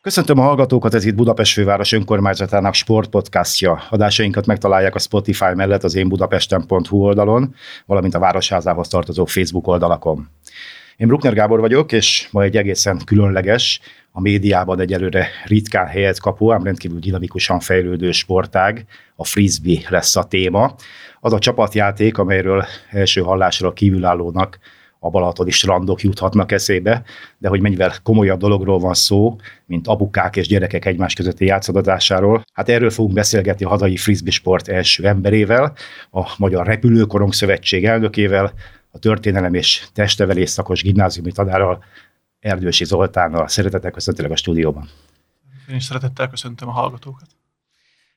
Köszöntöm a hallgatókat, ez itt Budapest főváros önkormányzatának sportpodcastja. Adásainkat megtalálják a Spotify mellett az én budapesten.hu oldalon, valamint a Városházához tartozó Facebook oldalakon. Én Bruckner Gábor vagyok, és ma egy egészen különleges, a médiában egyelőre ritkán helyet kapó, ám rendkívül dinamikusan fejlődő sportág, a frisbee lesz a téma. Az a csapatjáték, amelyről első hallásra kívülállónak a balatoni strandok juthatnak eszébe, de hogy mennyivel komolyabb dologról van szó, mint abukák és gyerekek egymás közötti játszadozásáról. Hát erről fogunk beszélgetni a hazai frisbee sport első emberével, a Magyar Repülőkorong Szövetség elnökével, a történelem és testevelés szakos gimnáziumi tanárral, Erdősi Zoltánnal. Szeretettel köszöntelek a stúdióban. Én is szeretettel köszöntöm a hallgatókat.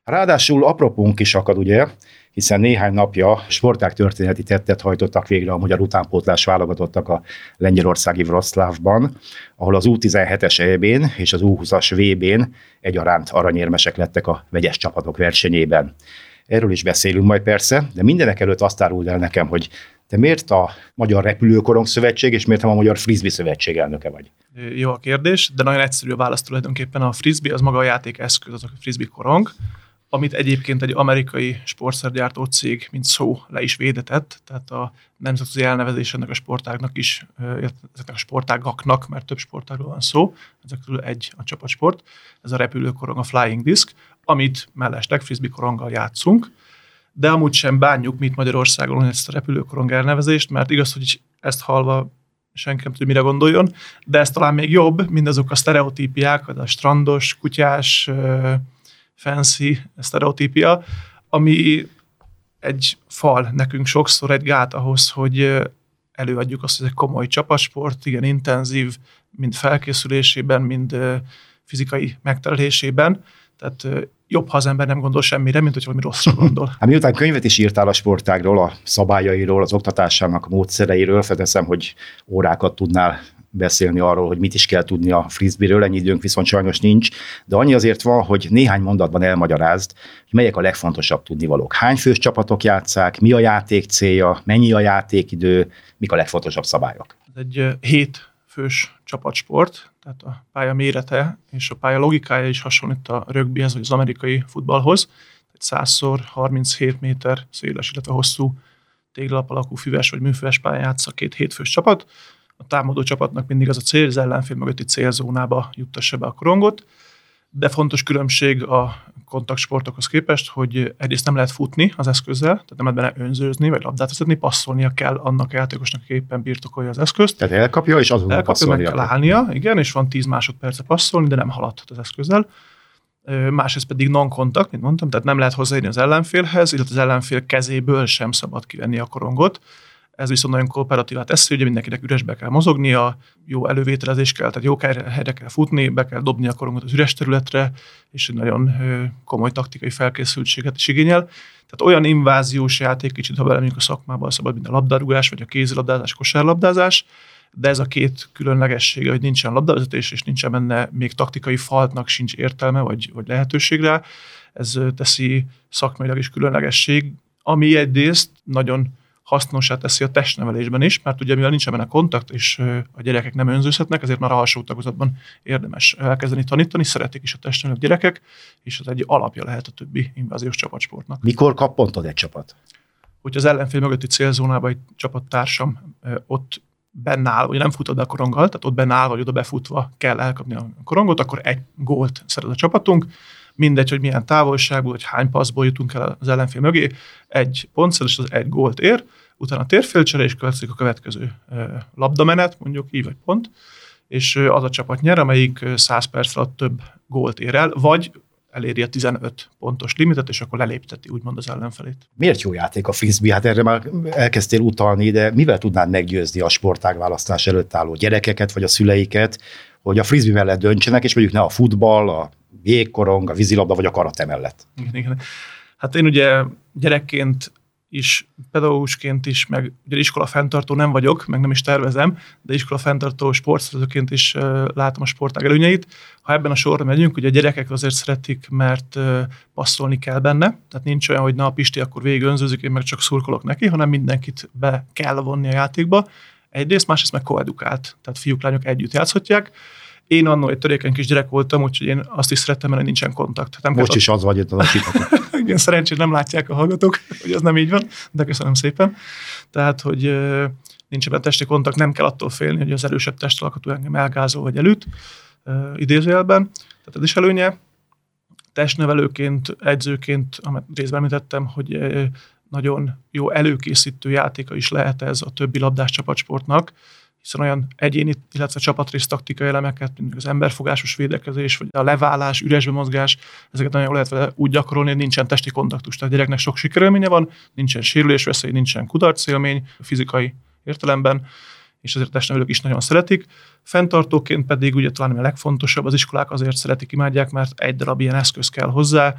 Ráadásul apropónk is akad, ugye, hiszen néhány napja sporták történeti tettet hajtottak végre a magyar utánpótlás válogatottak a lengyelországi Wroclawban, ahol az U17-es EB-n és az U20-as VB-n egyaránt aranyérmesek lettek a vegyes csapatok versenyében. Erről is beszélünk majd persze, de mindenek előtt azt áruld el nekem, hogy te miért a Magyar Repülőkorong Szövetség, és miért nem a Magyar Frisbee Szövetség elnöke vagy? Jó a kérdés, de nagyon egyszerű a válasz tulajdonképpen. A frisbee az maga a játékeszköz, az a frisbee korong, amit egyébként egy amerikai sportszergyártó cég, mint szó, le is védetett, tehát a nemzetközi elnevezés ennek a sportágnak is, ezeknek a sportágaknak, mert több sportágról van szó, ezek közül egy a csapatsport, ez a repülőkorong, a flying disc, amit mellesleg frisbee koronggal játszunk, de amúgy sem bánjuk mit Magyarországon ezt a repülőkorong elnevezést, mert igaz, hogy ezt halva senki nem tudja, mire gondoljon, de ez talán még jobb, mint azok a sztereotípiák, a strandos, kutyás, fancy sztereotípia, ami egy fal nekünk sokszor, egy gát ahhoz, hogy előadjuk azt, hogy ez egy komoly csapatsport, igen intenzív, mind felkészülésében, mind fizikai megterelésében. Tehát jobb, ha az ember nem gondol semmire, mint hogy valami rosszra gondol. Hát miután könyvet is írtál a sportágról, a szabályairól, az oktatásának módszereiről, fedezem, hogy órákat tudnál beszélni arról, hogy mit is kell tudni a frisbee-ről, ennyi időnk viszont sajnos nincs, de annyi azért van, hogy néhány mondatban elmagyarázd, hogy melyek a legfontosabb tudnivalók. Hány fős csapatok játszák, mi a játék célja, mennyi a játékidő, mik a legfontosabb szabályok? Ez egy hét fős csapatsport, tehát a pálya mérete és a pálya logikája is hasonlít a rögbihez, vagy az amerikai futballhoz. Tehát 100 37 méter széles, illetve hosszú téglalap alakú füves vagy műfüves pályán játsza két hétfős csapat a támadó csapatnak mindig az a cél, az ellenfél mögötti célzónába juttassa be a korongot, de fontos különbség a kontaktsportokhoz képest, hogy egyrészt nem lehet futni az eszközzel, tehát nem lehet benne önzőzni, vagy labdát vezetni, passzolnia kell annak a játékosnak, aki éppen birtokolja az eszközt. Tehát elkapja, és azonnal elkapja, passzolnia. meg kell állnia, igen, és van 10 másodperce passzolni, de nem haladhat az eszközzel. Másrészt pedig non-kontakt, mint mondtam, tehát nem lehet hozzáérni az ellenfélhez, illetve az ellenfél kezéből sem szabad kivenni a korongot ez viszont nagyon kooperatívát teszi, ugye mindenkinek üresbe kell mozognia, jó elővételezés kell, tehát jó helyre kell futni, be kell dobni a korongot az üres területre, és egy nagyon komoly taktikai felkészültséget is igényel. Tehát olyan inváziós játék, kicsit ha belemegyünk a szakmába, szabad, mint a labdarúgás, vagy a kézilabdázás, kosárlabdázás, de ez a két különlegessége, hogy nincsen labdavezetés, és nincsen benne még taktikai faltnak sincs értelme, vagy, vagy lehetőségre, ez teszi szakmailag is különlegesség, ami egyrészt nagyon hasznosá teszi a testnevelésben is, mert ugye mivel nincs benne kontakt, és a gyerekek nem önzőzhetnek, ezért már alsó tagozatban érdemes elkezdeni tanítani, szeretik is a testnevelő gyerekek, és ez egy alapja lehet a többi inváziós csapatsportnak. Mikor kap pontot egy csapat? Hogy az ellenfél mögötti célzónában egy csapattársam ott bennáll, vagy nem futod be a koronggal, tehát ott bennáll, vagy oda befutva kell elkapni a korongot, akkor egy gólt szeret a csapatunk, mindegy, hogy milyen távolságból, hogy hány passzból jutunk el az ellenfél mögé, egy pontszal, és az egy gólt ér, utána térfélcsere, és következik a következő labdamenet, mondjuk így vagy pont, és az a csapat nyer, amelyik 100 perc alatt több gólt ér el, vagy eléri a 15 pontos limitet, és akkor lelépteti úgymond az ellenfelét. Miért jó játék a frisbee? Hát erre már elkezdtél utalni, de mivel tudnád meggyőzni a sportág választás előtt álló gyerekeket, vagy a szüleiket, hogy a frisbee mellett döntsenek, és mondjuk ne a futball, a jégkorong, a vízilabda vagy a karate mellett. Igen, igen. Hát én ugye gyerekként is, pedagógusként is, meg ugye iskola fenntartó nem vagyok, meg nem is tervezem, de iskola fenntartó sportszerzőként is látom a sportág előnyeit. Ha ebben a sorra megyünk, ugye a gyerekek azért szeretik, mert passzolni kell benne, tehát nincs olyan, hogy na a Pisti akkor végig önzőzik, én meg csak szurkolok neki, hanem mindenkit be kell vonni a játékba. Egyrészt, másrészt meg koedukált, tehát fiúk, lányok együtt játszhatják. Én annól egy törékeny kis gyerek voltam, úgyhogy én azt is szerettem, mert nincsen kontakt. Nem Most is az vagy itt az a Igen, szerencsét nem látják a hallgatók, hogy ez nem így van, de köszönöm szépen. Tehát, hogy nincs ebben testi kontakt, nem kell attól félni, hogy az erősebb testalkatú engem elgázol vagy előtt, idézőjelben. Tehát ez is előnye. Testnevelőként, edzőként, amit részben említettem, hogy nagyon jó előkészítő játéka is lehet ez a többi labdás csapatsportnak, hiszen olyan egyéni, illetve csapatrész taktikai elemeket, mint az emberfogásos védekezés, vagy a leválás, üresbe mozgás, ezeket nagyon lehet vele úgy gyakorolni, hogy nincsen testi kontaktus. Tehát a gyereknek sok sikerélménye van, nincsen sérülésveszély, nincsen kudarcélmény fizikai értelemben, és ezért a testnevelők is nagyon szeretik. Fentartóként pedig ugye talán a legfontosabb, az iskolák azért szeretik, imádják, mert egy darab ilyen eszköz kell hozzá,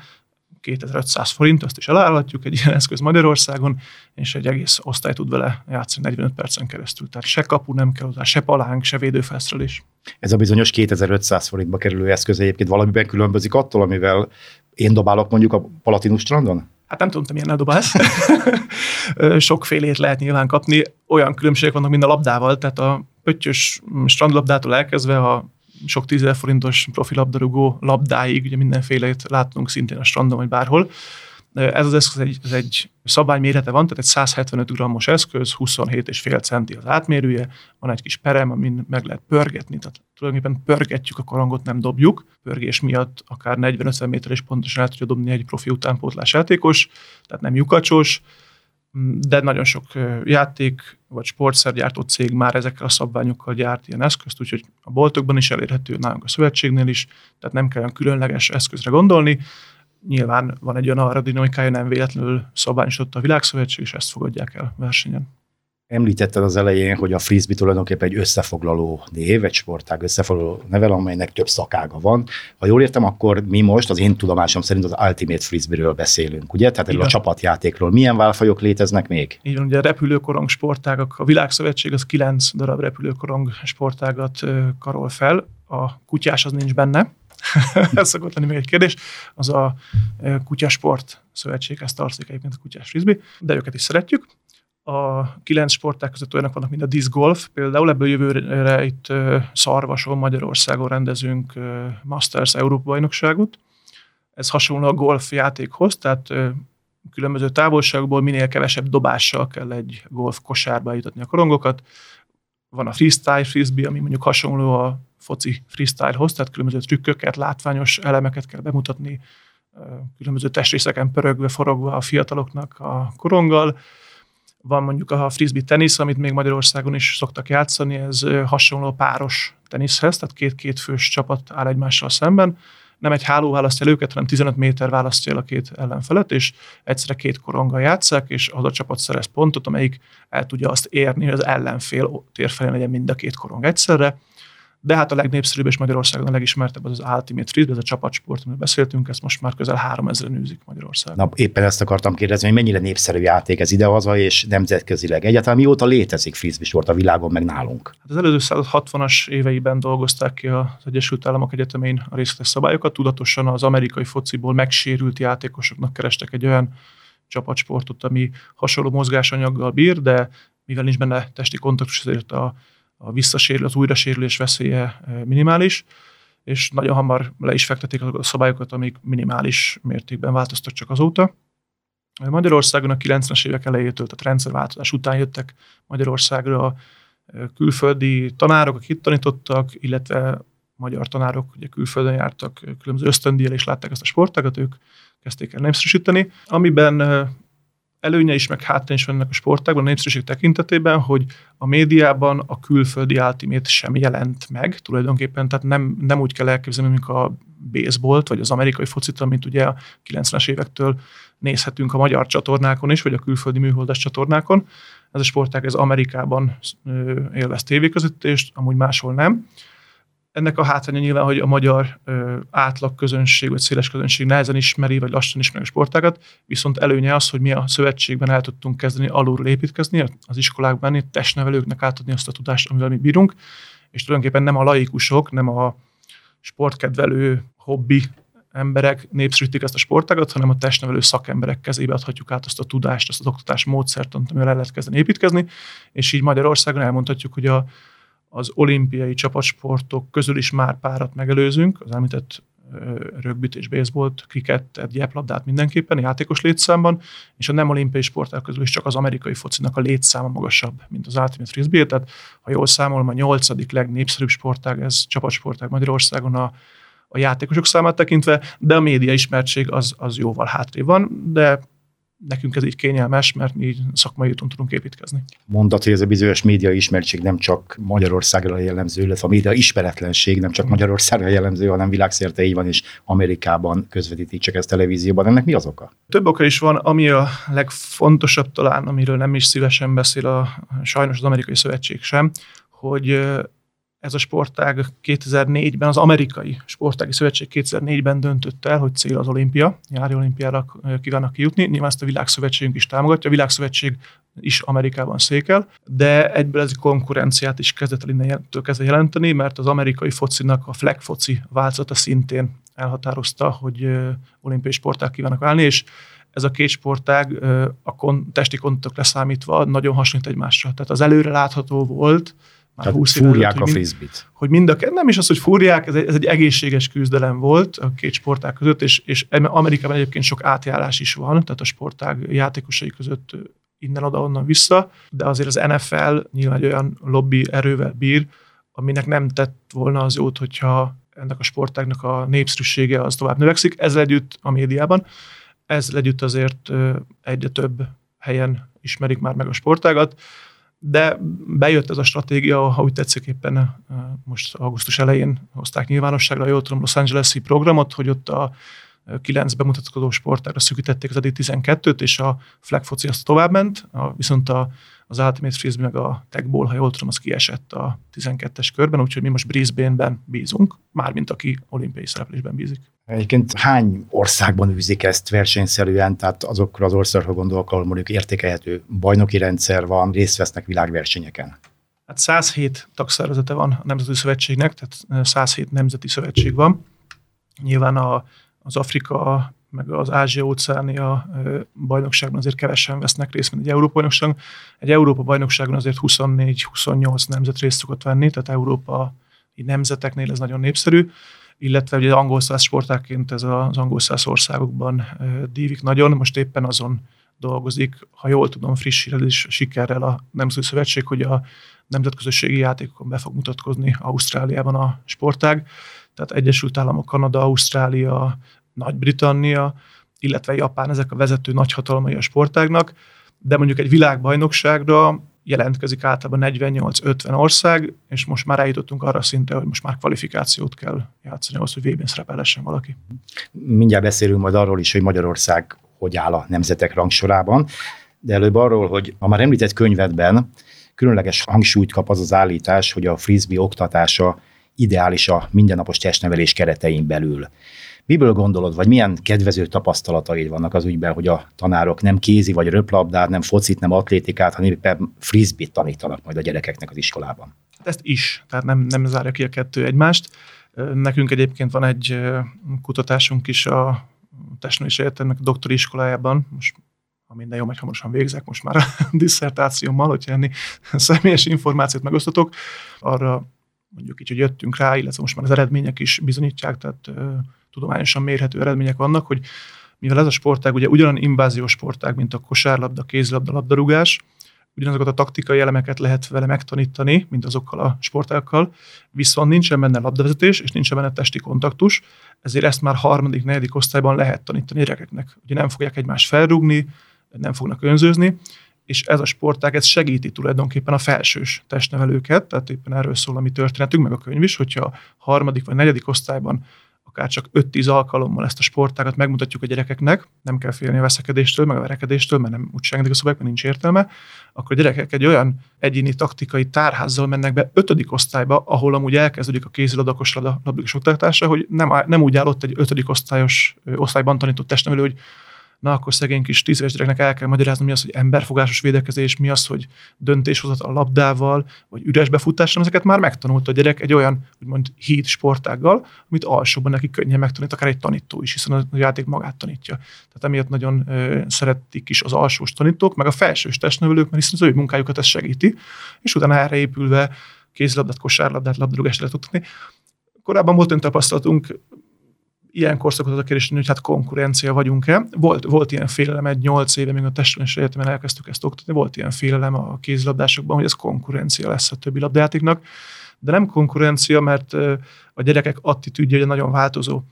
2500 forint, azt is elállhatjuk egy ilyen eszköz Magyarországon, és egy egész osztály tud vele játszani 45 percen keresztül. Tehát se kapu nem kell hozzá, se palánk, se védőfelszerelés. Ez a bizonyos 2500 forintba kerülő eszköz egyébként valamiben különbözik attól, amivel én dobálok mondjuk a Palatinus strandon? Hát nem tudom, te milyen dobálsz. Sokfélét lehet nyilván kapni. Olyan különbségek vannak, mint a labdával, tehát a pöttyös strandlabdától elkezdve a sok tízezer forintos profi labdarúgó labdáig, ugye mindenfélét látnunk szintén a strandon, vagy bárhol. Ez az eszköz egy, ez egy szabványmérete van, tehát egy 175 grammos eszköz, 27,5 centi az átmérője, van egy kis perem, amin meg lehet pörgetni, tehát tulajdonképpen pörgetjük a korongot, nem dobjuk. Pörgés miatt akár 40-50 méter is pontosan el tudja dobni egy profi utánpótlás játékos, tehát nem lyukacsos, de nagyon sok játék vagy sportszergyártó cég már ezekkel a szabványokkal gyárt ilyen eszközt, úgyhogy a boltokban is elérhető, nálunk a szövetségnél is, tehát nem kell olyan különleges eszközre gondolni. Nyilván van egy olyan aerodinamikája, nem véletlenül szabványosította a Világszövetség, és ezt fogadják el versenyen. Említetted az elején, hogy a frisbee tulajdonképpen egy összefoglaló név, egy sportág összefoglaló nevel, amelynek több szakága van. Ha jól értem, akkor mi most az én tudomásom szerint az Ultimate Frisbee-ről beszélünk, ugye? Tehát erről a csapatjátékról. Milyen válfajok léteznek még? Így van, ugye a repülőkorong sportágak, a Világszövetség az kilenc darab repülőkorong sportágat karol fel, a kutyás az nincs benne, ez szokott lenni még egy kérdés, az a Kutyasport Szövetség, ezt tartozik egyébként a kutyás frisbee, de őket is szeretjük a kilenc sporták között olyanok vannak, mint a disc golf, például ebből jövőre itt Szarvason, Magyarországon rendezünk Masters Európa bajnokságot. Ez hasonló a golf játékhoz, tehát különböző távolságból minél kevesebb dobással kell egy golf kosárba jutatni a korongokat. Van a freestyle frisbee, ami mondjuk hasonló a foci freestylehoz, tehát különböző trükköket, látványos elemeket kell bemutatni, különböző testrészeken pörögve, forogva a fiataloknak a koronggal van mondjuk a frisbee tenisz, amit még Magyarországon is szoktak játszani, ez hasonló páros teniszhez, tehát két-két fős csapat áll egymással szemben. Nem egy háló választja el őket, hanem 15 méter választja el a két ellenfelet, és egyszerre két koronggal játszák, és az a csapat szerez pontot, amelyik el tudja azt érni, hogy az ellenfél térfelén legyen mind a két korong egyszerre de hát a legnépszerűbb és Magyarországon a legismertebb az az Ultimate Frisbee, ez a csapatsport, amiről beszéltünk, ezt most már közel 3000 űzik Magyarországon. Na, éppen ezt akartam kérdezni, hogy mennyire népszerű játék ez idehaza és nemzetközileg. Egyáltalán mióta létezik frisbee sport a világon, meg nálunk? Hát az előző 160-as éveiben dolgozták ki az Egyesült Államok Egyetemén a részletes szabályokat. Tudatosan az amerikai fociból megsérült játékosoknak kerestek egy olyan csapatsportot, ami hasonló mozgásanyaggal bír, de mivel nincs benne testi kontaktus, ezért a a visszasérül, az újrasérülés veszélye minimális, és nagyon hamar le is fektetik azokat a szabályokat, amik minimális mértékben változtak csak azóta. Magyarországon a 90-es évek elejétől, tehát rendszerváltozás után jöttek Magyarországra a külföldi tanárok, akik itt tanítottak, illetve magyar tanárok, ugye külföldön jártak, különböző ösztöndíjjal és látták ezt a sportágat, ők kezdték el népszerűsíteni, amiben előnye is, meg hátrány is van ennek a sportágban, a népszerűség tekintetében, hogy a médiában a külföldi ultimate sem jelent meg tulajdonképpen, tehát nem, nem úgy kell elképzelni, mint a baseballt, vagy az amerikai focit, amit ugye a 90-es évektől nézhetünk a magyar csatornákon is, vagy a külföldi műholdas csatornákon. Ez a sportág ez Amerikában élvez tévéközvetítést, amúgy máshol nem. Ennek a hátránya nyilván, hogy a magyar ö, átlag közönség, vagy széles közönség nehezen ismeri, vagy lassan ismeri a sportágat, viszont előnye az, hogy mi a szövetségben el tudtunk kezdeni alulról építkezni, az iskolákban, testnevelőknek átadni azt a tudást, amivel mi bírunk, és tulajdonképpen nem a laikusok, nem a sportkedvelő, hobbi emberek népszerűsítik ezt a sportágat, hanem a testnevelő szakemberek kezébe adhatjuk át azt a tudást, azt az oktatás módszertant, amivel el lehet kezdeni építkezni, és így Magyarországon elmondhatjuk, hogy a, az olimpiai csapatsportok közül is már párat megelőzünk, az említett rögbit és baseballt, krikettet, gyeplabdát mindenképpen játékos létszámban, és a nem olimpiai sporták közül is csak az amerikai focinak a létszáma magasabb, mint az Ultimate Frisbee, tehát ha jól számolom, a nyolcadik legnépszerűbb sportág, ez csapatsportág Magyarországon a, a játékosok számát tekintve, de a média ismertség az, az jóval hátrébb van, de nekünk ez így kényelmes, mert mi így szakmai úton tudunk építkezni. Mondat, hogy ez a bizonyos média ismertség nem csak Magyarországra jellemző, illetve a média ismeretlenség nem csak Magyarországra jellemző, hanem világszerte így van, és Amerikában közvetítik csak ezt televízióban. Ennek mi az oka? Több oka is van, ami a legfontosabb talán, amiről nem is szívesen beszél a sajnos az amerikai szövetség sem, hogy ez a sportág 2004-ben, az amerikai sportági szövetség 2004-ben döntött el, hogy cél az olimpia, nyári olimpiára kívánnak kijutni. Nyilván ezt a világszövetségünk is támogatja, a világszövetség is Amerikában székel, de egyből ez konkurenciát is kezdett el innentől kezdve jelenteni, mert az amerikai focinak a flag foci változata szintén elhatározta, hogy olimpiai sporták kívánnak válni, és ez a két sportág a kon, testi kontok leszámítva nagyon hasonlít egymásra. Tehát az előre látható volt, már Tehát 20 fúrják előtt, a frisbit. Hogy mind a, nem is az, hogy fúrják, ez egy, ez egy egészséges küzdelem volt a két sportág között, és, és Amerikában egyébként sok átjárás is van, tehát a sportág játékosai között innen oda, onnan vissza, de azért az NFL nyilván egy olyan lobby erővel bír, aminek nem tett volna az jót, hogyha ennek a sportágnak a népszerűsége az tovább növekszik. Ez együtt a médiában, ez együtt azért egyre több helyen ismerik már meg a sportágat de bejött ez a stratégia, ha úgy tetszik éppen eh, most augusztus elején hozták nyilvánosságra, jól tudom, Los Angeles-i programot, hogy ott a eh, kilenc bemutatkozó sportágra szűkítették az eddig 12-t, és a flag foci azt továbbment, viszont a, az Ultimate Frisbee meg a Techball, ha jól tudom, az kiesett a 12-es körben, úgyhogy mi most Brisbane-ben bízunk, mármint aki olimpiai szereplésben bízik. Egyébként hány országban űzik ezt versenyszerűen, tehát azokra az országokra gondolok, ahol mondjuk értékelhető bajnoki rendszer van, részt vesznek világversenyeken? Hát 107 tagszervezete van a Nemzeti Szövetségnek, tehát 107 nemzeti szövetség van. Nyilván a, az Afrika, meg az Ázsia-óceánia bajnokságban azért kevesen vesznek részt, mint egy Európa bajnokság. Egy Európa bajnokságon azért 24-28 nemzet részt szokott venni, tehát Európa nemzeteknél ez nagyon népszerű illetve ugye angol száz sportáként ez az angol száz országokban dívik nagyon, most éppen azon dolgozik, ha jól tudom, friss is sikerrel a Nemzeti Szövetség, hogy a nemzetközösségi játékokon be fog mutatkozni Ausztráliában a sportág. Tehát Egyesült Államok, Kanada, Ausztrália, Nagy-Britannia, illetve Japán, ezek a vezető nagyhatalmai a sportágnak, de mondjuk egy világbajnokságra jelentkezik általában 48-50 ország, és most már eljutottunk arra szintre, hogy most már kvalifikációt kell játszani ahhoz, hogy vb szerepelhessen valaki. Mindjárt beszélünk majd arról is, hogy Magyarország hogy áll a nemzetek rangsorában, de előbb arról, hogy a már említett könyvedben különleges hangsúlyt kap az az állítás, hogy a frisbee oktatása ideális a mindennapos testnevelés keretein belül. Miből gondolod, vagy milyen kedvező tapasztalataid vannak az ügyben, hogy a tanárok nem kézi vagy röplabdát, nem focit, nem atlétikát, hanem éppen frisbee tanítanak majd a gyerekeknek az iskolában? Hát ezt is, tehát nem, nem zárja ki a kettő egymást. Nekünk egyébként van egy kutatásunk is a testnevelés egyetemnek a doktori iskolájában, most ha minden jó megy, hamarosan végzek most már a diszertációmmal, hogyha enni személyes információt megosztatok, arra mondjuk így, hogy jöttünk rá, illetve most már az eredmények is bizonyítják, tehát tudományosan mérhető eredmények vannak, hogy mivel ez a sportág ugye ugyanan inváziós sportág, mint a kosárlabda, kézlabda, labdarúgás, ugyanazokat a taktikai elemeket lehet vele megtanítani, mint azokkal a sportákkal, viszont nincsen benne labdavezetés, és nincsen benne testi kontaktus, ezért ezt már harmadik, negyedik osztályban lehet tanítani gyerekeknek. Ugye nem fogják egymást felrúgni, nem fognak önzőzni, és ez a sportág, ez segíti tulajdonképpen a felsős testnevelőket, tehát éppen erről szól a mi történetünk, meg a könyv is, hogyha harmadik vagy negyedik osztályban akár csak 5-10 alkalommal ezt a sportágat megmutatjuk a gyerekeknek, nem kell félni a veszekedéstől, meg a verekedéstől, mert nem úgy engedik a szobák, mert nincs értelme, akkor a gyerekek egy olyan egyéni taktikai tárházzal mennek be ötödik osztályba, ahol amúgy elkezdődik a kézilabdakos labdakos oktatása, hogy nem, nem úgy állott egy ötödik osztályos osztályban tanított testnevelő, hogy na akkor szegény kis tíz éves gyereknek el kell magyarázni, mi az, hogy emberfogásos védekezés, mi az, hogy döntéshozat a labdával, vagy üres befutásra, ezeket már megtanult a gyerek egy olyan, úgymond híd sportággal, amit alsóban neki könnyen megtanít, akár egy tanító is, hiszen a játék magát tanítja. Tehát emiatt nagyon ö, szeretik is az alsós tanítók, meg a felsős testnevelők, mert hiszen az ő munkájukat ez segíti, és utána erre épülve kézilabdát, kosárlabdát, labdarúgást lehet tudni. Korábban volt olyan tapasztalatunk, ilyen korszakot a kérdés, hogy hát konkurencia vagyunk-e. Volt, volt ilyen félelem egy nyolc éve, még a testvéres egyetemen elkezdtük ezt oktatni, volt ilyen félelem a kézilabdásokban, hogy ez konkurencia lesz a többi labdájátéknak, de nem konkurencia, mert a gyerekek attitűdje nagyon változó.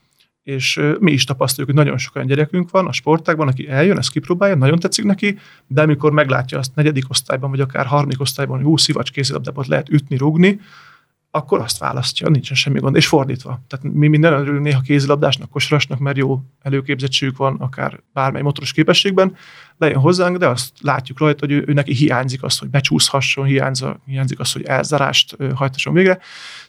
És mi is tapasztaljuk, hogy nagyon sok olyan gyerekünk van a sportákban, aki eljön, ezt kipróbálja, nagyon tetszik neki, de amikor meglátja azt negyedik osztályban, vagy akár harmadik osztályban, hogy hú, szivacs kézilabdában lehet ütni, rugni, akkor azt választja, nincsen semmi gond, és fordítva. Tehát mi minden örülünk néha kézilabdásnak, kosarasnak, mert jó előképzettségük van, akár bármely motoros képességben, lejön hozzánk, de azt látjuk rajta, hogy ő, ő neki hiányzik az, hogy becsúszhasson, hiányzik, hiányzik az, hogy elzárást hajtasson végre.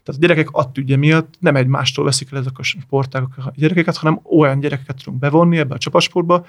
Tehát a gyerekek attügye miatt nem egymástól veszik el ezek a sportágok a gyerekeket, hanem olyan gyerekeket tudunk bevonni ebbe a csapatsportba,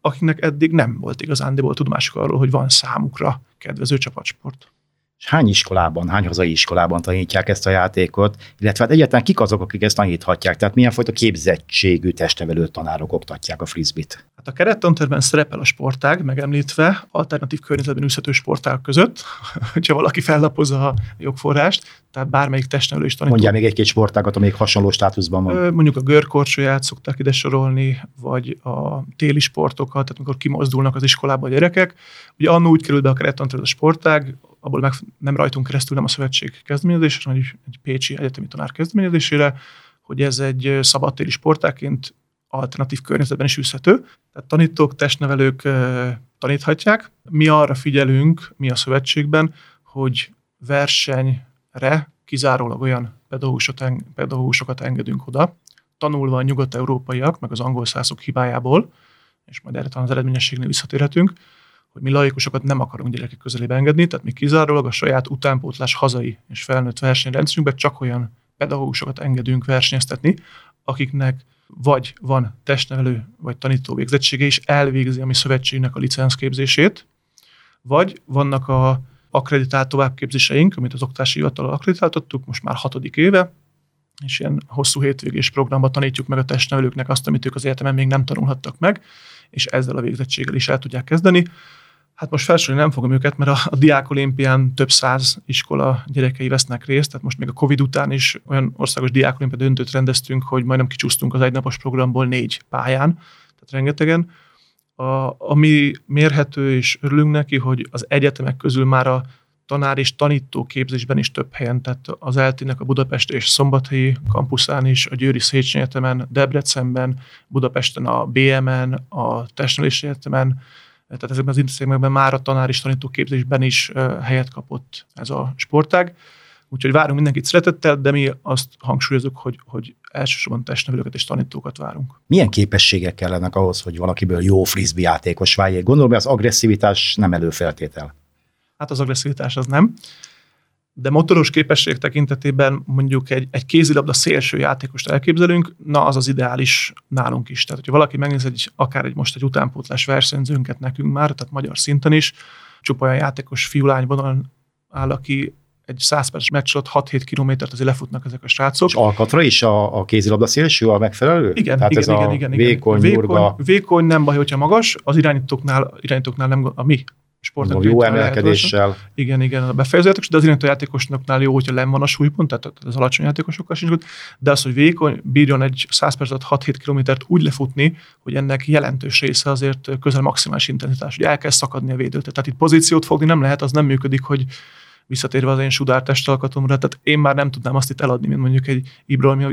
akiknek eddig nem volt igazándiból tudomásuk arról, hogy van számukra kedvező csapatsport. És hány iskolában, hány hazai iskolában tanítják ezt a játékot, illetve hát egyáltalán kik azok, akik ezt taníthatják, tehát milyen fajta képzettségű testnevelő tanárok oktatják a frisbit? Hát a kerettanterben szerepel a sportág, megemlítve alternatív környezetben űzhető sportág között, hogyha valaki fellapozza a jogforrást, tehát bármelyik testnevelő is tanító. Mondjál még egy-két sportágat, amelyik hasonló státuszban van. Mondjuk a görkorcsolyát szokták ide sorolni, vagy a téli sportokat, tehát amikor kimozdulnak az iskolába a gyerekek. Ugye annó úgy kerül be a kerettanterbe a sportág, abból meg nem rajtunk keresztül, nem a szövetség kezdeményezésre, hanem egy, pécsi egyetemi tanár kezdeményezésére, hogy ez egy szabadtéri sportáként alternatív környezetben is űzhető. Tehát tanítók, testnevelők taníthatják. Mi arra figyelünk, mi a szövetségben, hogy versenyre kizárólag olyan pedagógusokat engedünk oda, tanulva a nyugat-európaiak, meg az angol szászok hibájából, és majd erre talán az eredményességnél visszatérhetünk, hogy mi laikusokat nem akarunk gyerekek közelébe engedni, tehát mi kizárólag a saját utánpótlás hazai és felnőtt versenyrendszerünkben csak olyan pedagógusokat engedünk versenyeztetni, akiknek vagy van testnevelő vagy tanító végzettsége, és elvégzi a mi szövetségnek a licenszképzését, vagy vannak a akreditált továbbképzéseink, amit az oktatási hivatal akreditáltattuk, most már hatodik éve, és ilyen hosszú hétvégés programban tanítjuk meg a testnevelőknek azt, amit ők az egyetemen még nem tanulhattak meg, és ezzel a végzettséggel is el tudják kezdeni. Hát most felsorolni nem fogom őket, mert a, a Diák Olimpián több száz iskola gyerekei vesznek részt, tehát most még a Covid után is olyan országos Diák Olimpia döntőt rendeztünk, hogy majdnem kicsúsztunk az egynapos programból négy pályán, tehát rengetegen. A, ami mérhető, és örülünk neki, hogy az egyetemek közül már a tanár és tanító képzésben is több helyen, tehát az eltének a Budapest és Szombathelyi kampuszán is, a Győri Széchenyi Egyetemen, Debrecenben, Budapesten a BM-en, a Testnevelési Egyetemen, tehát ezekben az intézményekben már a tanár és tanító képzésben is helyet kapott ez a sportág. Úgyhogy várunk mindenkit szeretettel, de mi azt hangsúlyozunk, hogy, hogy elsősorban testnevelőket és tanítókat várunk. Milyen képességek kellenek ahhoz, hogy valakiből jó frisbee játékos váljék? Gondolom, hogy az agresszivitás nem előfeltétel. Hát az agresszivitás az nem de motoros képesség tekintetében mondjuk egy, egy kézilabda szélső játékost elképzelünk, na az az ideális nálunk is. Tehát, hogyha valaki megnéz egy, akár egy most egy utánpótlás versenyzőnket nekünk már, tehát magyar szinten is, csupa olyan játékos fiúlány vonalon áll, aki egy 100 perces meccs 6-7 kilométert azért lefutnak ezek a srácok. És alkatra is a, a kézilabda szélső a megfelelő? Igen, Tehát igen, ez igen, a igen, vékony, igen. Vékony, vékony, nem baj, hogyha magas, az irányítóknál, irányítóknál nem, a mi sportok. Jó emelkedéssel. Igen, igen, a befejezőjátékos, de az irányító játékosnoknál jó, hogyha len van a súlypont, tehát az alacsony játékosokkal sincs de az, hogy vékony, bírjon egy 100 perc 6-7 kilométert úgy lefutni, hogy ennek jelentős része azért közel maximális intenzitás, hogy el kell szakadni a védőt. Tehát itt pozíciót fogni nem lehet, az nem működik, hogy visszatérve az én sudár testalkatomra, tehát én már nem tudnám azt itt eladni, mint mondjuk egy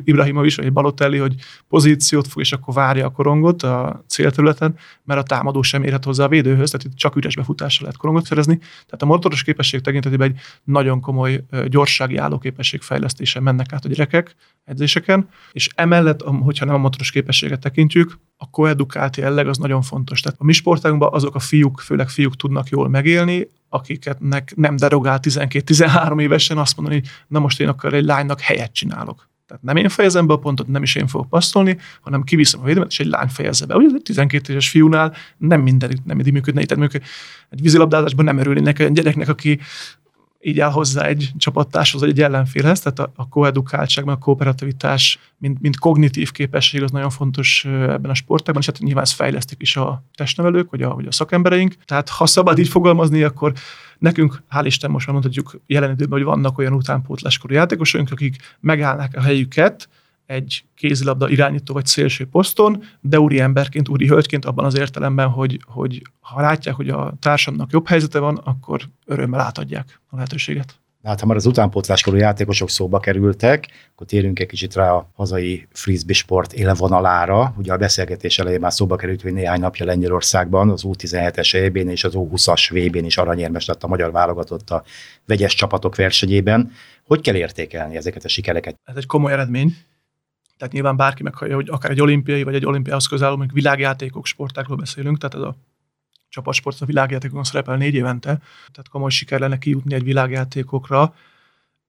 Ibrahimovic vagy egy Balotelli, hogy pozíciót fog, és akkor várja a korongot a célterületen, mert a támadó sem érhet hozzá a védőhöz, tehát itt csak üres befutással lehet korongot szerezni. Tehát a motoros képesség tekintetében egy nagyon komoly gyorsági állóképesség fejlesztése mennek át a gyerekek edzéseken, és emellett, hogyha nem a motoros képességet tekintjük, a koedukált jelleg az nagyon fontos. Tehát a mi sportágunkban azok a fiúk, főleg fiúk tudnak jól megélni, akiknek nem derogál 12-13 évesen azt mondani, na most én akkor egy lánynak helyet csinálok. Tehát nem én fejezem be a pontot, nem is én fogok passzolni, hanem kiviszem a védelmet, és egy lány fejezze be. Ugye egy 12 éves fiúnál nem minden nem mindig működne, tehát működ, egy vízilabdázásban nem örülnének egy gyereknek, aki így áll hozzá egy csapattárshoz, vagy egy ellenfélhez, tehát a, a koedukáltság, a kooperativitás, mint, mint kognitív képesség az nagyon fontos ebben a sportágban, és hát nyilván ezt fejlesztik is a testnevelők, vagy a, vagy a szakembereink. Tehát ha szabad így fogalmazni, akkor nekünk, hál' Isten most már mondhatjuk jelen időben, hogy vannak olyan utánpótláskorú játékosunk, akik megállnak a helyüket, egy kézilabda irányító vagy szélső poszton, de úri emberként, úri hölgyként abban az értelemben, hogy, hogy ha látják, hogy a társamnak jobb helyzete van, akkor örömmel átadják a lehetőséget. Hát ha már az utánpótláskorú játékosok szóba kerültek, akkor térünk egy kicsit rá a hazai frisbee sport élvonalára. Ugye a beszélgetés elején már szóba került, hogy néhány napja Lengyelországban az U17-es eb és az U20-as VB-n is aranyérmes lett a magyar válogatott a vegyes csapatok versenyében. Hogy kell értékelni ezeket a sikereket? Ez egy komoly eredmény. Tehát nyilván bárki meghallja, hogy akár egy olimpiai vagy egy olimpiához közálló, mondjuk világjátékok, sportákról beszélünk, tehát ez a csapatsport a világjátékokon szerepel négy évente, tehát komoly siker lenne kijutni egy világjátékokra.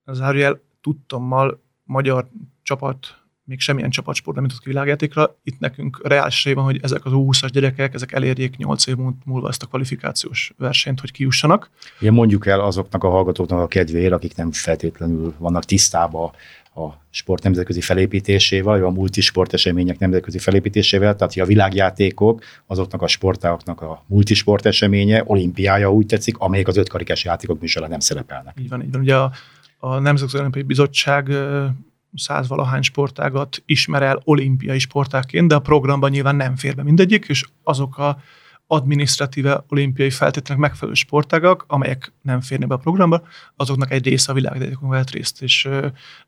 Az Áriel tudtommal magyar csapat még semmilyen csapatsport nem jutott ki világjátékra. Itt nekünk reális van, hogy ezek az 20-as gyerekek, ezek elérjék 8 év múlva ezt a kvalifikációs versenyt, hogy kijussanak. Igen, mondjuk el azoknak a hallgatóknak a kedvéért, akik nem feltétlenül vannak tisztában a sport nemzetközi felépítésével, vagy a multisport események nemzetközi felépítésével, tehát a világjátékok azoknak a sportágoknak a multisport eseménye, olimpiája úgy tetszik, amelyek az ötkarikás játékok műsorán nem szerepelnek. Így van, így van. Ugye a, a Nemzetközi Olimpiai Bizottság százvalahány sportágat ismer el olimpiai sportáként, de a programban nyilván nem fér be mindegyik, és azok a adminisztratíve olimpiai feltétlenek megfelelő sportágak, amelyek nem férnek be a programba, azoknak egy része a világjátékon vett részt, és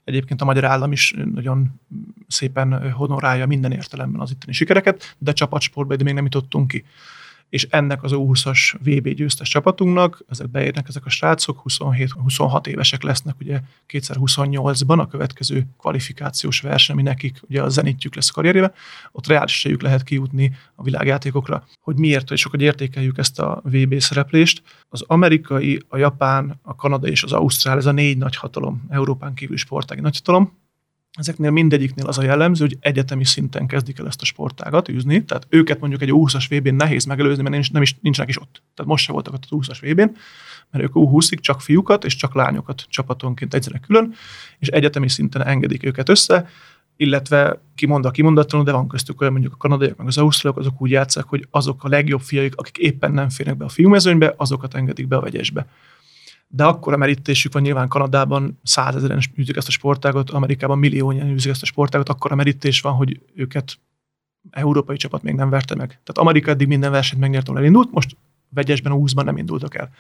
egyébként a magyar állam is nagyon szépen honorálja minden értelemben az itteni sikereket, de csapatsportban még nem jutottunk ki és ennek az U20-as VB győztes csapatunknak, ezek beérnek ezek a srácok, 27-26 évesek lesznek ugye 2028-ban a következő kvalifikációs verseny, ami nekik ugye a zenitjük lesz karrierjében, ott reális lehet kijutni a világjátékokra. Hogy miért, és hogy értékeljük ezt a VB szereplést. Az amerikai, a japán, a kanadai és az ausztrál, ez a négy nagy hatalom, Európán kívül sportági nagy hatalom, Ezeknél mindegyiknél az a jellemző, hogy egyetemi szinten kezdik el ezt a sportágat űzni, tehát őket mondjuk egy 20-as VB-n nehéz megelőzni, mert nincs, nem is, nincsenek is ott. Tehát most se voltak ott a 20-as VB-n, mert ők U20-ig csak fiúkat és csak lányokat csapatonként egyszerűen külön, és egyetemi szinten engedik őket össze, illetve kimond a kimondatlanul, de van köztük olyan mondjuk a kanadaiak, meg az ausztrálok, azok úgy játszák, hogy azok a legjobb fiaik, akik éppen nem férnek be a fiúmezőnybe, azokat engedik be a vegyesbe de akkor a merítésük van nyilván Kanadában százezeren űzik ezt a sportágot, Amerikában milliónyian űzik ezt a sportágot, akkor merítés van, hogy őket európai csapat még nem verte meg. Tehát Amerika eddig minden versenyt megnyert, ahol elindult, most vegyesben, a 20-ban nem indultak el.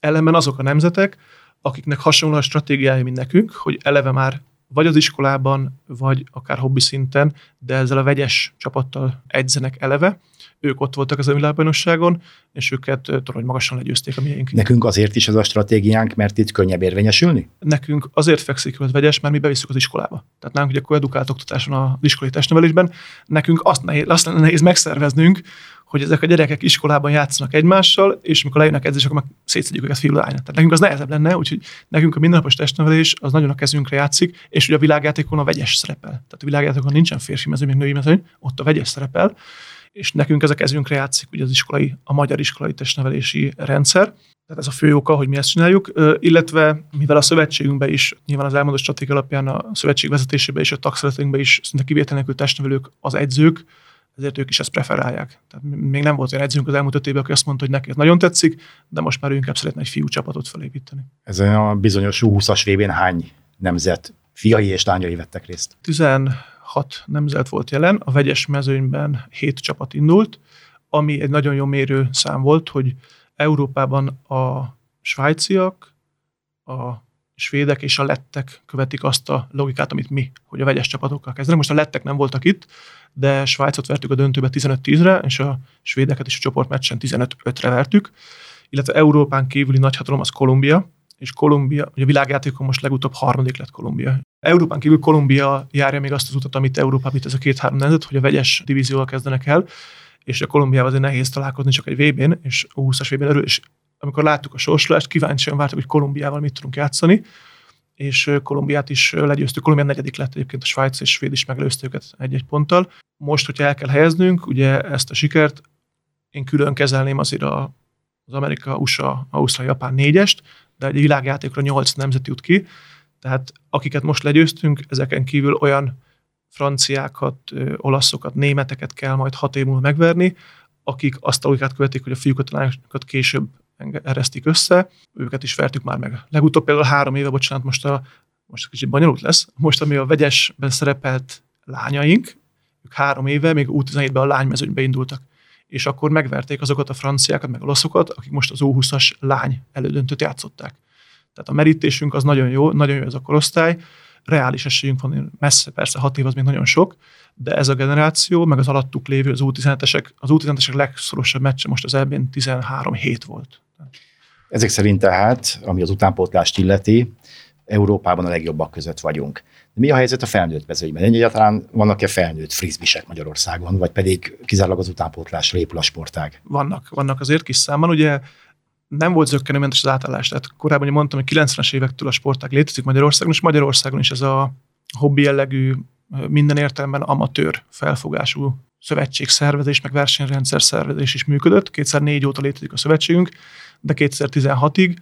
Ellenben azok a nemzetek, akiknek hasonló a stratégiája, mint nekünk, hogy eleve már vagy az iskolában, vagy akár hobbi szinten, de ezzel a vegyes csapattal edzenek eleve, ők ott voltak az a világbajnokságon, és őket torony magasan legyőzték a miénk. Nekünk azért is ez a stratégiánk, mert itt könnyebb érvényesülni? Nekünk azért fekszik vegyes, mert mi bevisszük az iskolába. Tehát nálunk ugye koedukált oktatáson az iskolai testnevelésben, nekünk azt nehéz, azt nehéz megszerveznünk, hogy ezek a gyerekek iskolában játszanak egymással, és amikor lejönnek edzés, akkor meg szétszedjük őket fiú Tehát nekünk az nehezebb lenne, úgyhogy nekünk a mindennapos testnevelés az nagyon a kezünkre játszik, és ugye a világjátékon a vegyes szerepel. Tehát a világjátékon nincsen férfi mezőny, még női mezőny, ott a vegyes szerepel és nekünk ez a kezünkre játszik ugye az iskolai, a magyar iskolai testnevelési rendszer. Tehát ez a fő oka, hogy mi ezt csináljuk, illetve mivel a szövetségünkben is, nyilván az elmondott stratégia alapján a szövetség vezetésében és a tagszeretünkben is szinte kivétel nélkül testnevelők az edzők, ezért ők is ezt preferálják. Tehát még nem volt olyan edzőnk az elmúlt öt évben, aki azt mondta, hogy neki ez nagyon tetszik, de most már ő inkább szeretne egy fiú csapatot felépíteni. Ez a bizonyos 20-as vb hány nemzet fiai és lányai vettek részt? Hat nemzet volt jelen, a vegyes mezőnyben hét csapat indult, ami egy nagyon jó mérő szám volt, hogy Európában a svájciak, a svédek és a lettek követik azt a logikát, amit mi, hogy a vegyes csapatokkal kezdenek. Most a lettek nem voltak itt, de Svájcot vertük a döntőbe 15-10-re, és a svédeket is a csoportmeccsen 15-5-re vertük, illetve Európán kívüli nagyhatalom az Kolumbia, és Kolumbia, ugye a világjátékon most legutóbb harmadik lett Kolumbia. Európán kívül Kolumbia járja még azt az utat, amit Európában, itt ez a két-három nemzet, hogy a vegyes divízióval kezdenek el, és a Kolumbiával azért nehéz találkozni csak egy VB-n, és a 20-as VB-n és amikor láttuk a sorsolást, kíváncsian vártuk, hogy Kolumbiával mit tudunk játszani, és Kolumbiát is legyőztük. Kolumbia negyedik lett egyébként, a Svájc és Svéd is megelőzte őket egy-egy ponttal. Most, hogyha el kell helyeznünk, ugye ezt a sikert, én külön kezelném azért a, az Amerika, USA, Ausztrália, Japán négyest, de egy világjátékra nyolc nemzet jut ki, tehát akiket most legyőztünk, ezeken kívül olyan franciákat, olaszokat, németeket kell majd hat év múlva megverni, akik azt a logikát követik, hogy a fiúkat, a lányokat később eresztik össze, őket is vertük már meg. Legutóbb például három éve, bocsánat, most a most kicsit bonyolult lesz, most ami a vegyesben szerepelt lányaink, ők három éve, még U17-ben a lánymezőnybe indultak és akkor megverték azokat a franciákat, meg olaszokat, akik most az U20-as lány elődöntőt játszották. Tehát a merítésünk az nagyon jó, nagyon jó ez a korosztály, reális esélyünk van, messze persze, hat év az még nagyon sok, de ez a generáció, meg az alattuk lévő, az U17-esek, az U17-esek legszorosabb meccse most az ebben 13 hét volt. Ezek szerint tehát, ami az utánpótlást illeti, Európában a legjobbak között vagyunk. De mi a helyzet a felnőtt mezőnyben? Egyáltalán vannak-e felnőtt frizbisek Magyarországon, vagy pedig kizárólag az utánpótlásra épül a sportág? Vannak, vannak azért kis számban. Ugye nem volt zöggenőmentes az átállás. Tehát korábban ugye mondtam, hogy 90-es évektől a sportág létezik Magyarországon, és Magyarországon is ez a hobbi jellegű, minden értelemben amatőr felfogású szövetségszervezés, meg versenyrendszer szervezés is működött. 2004 óta létezik a szövetségünk, de 2016-ig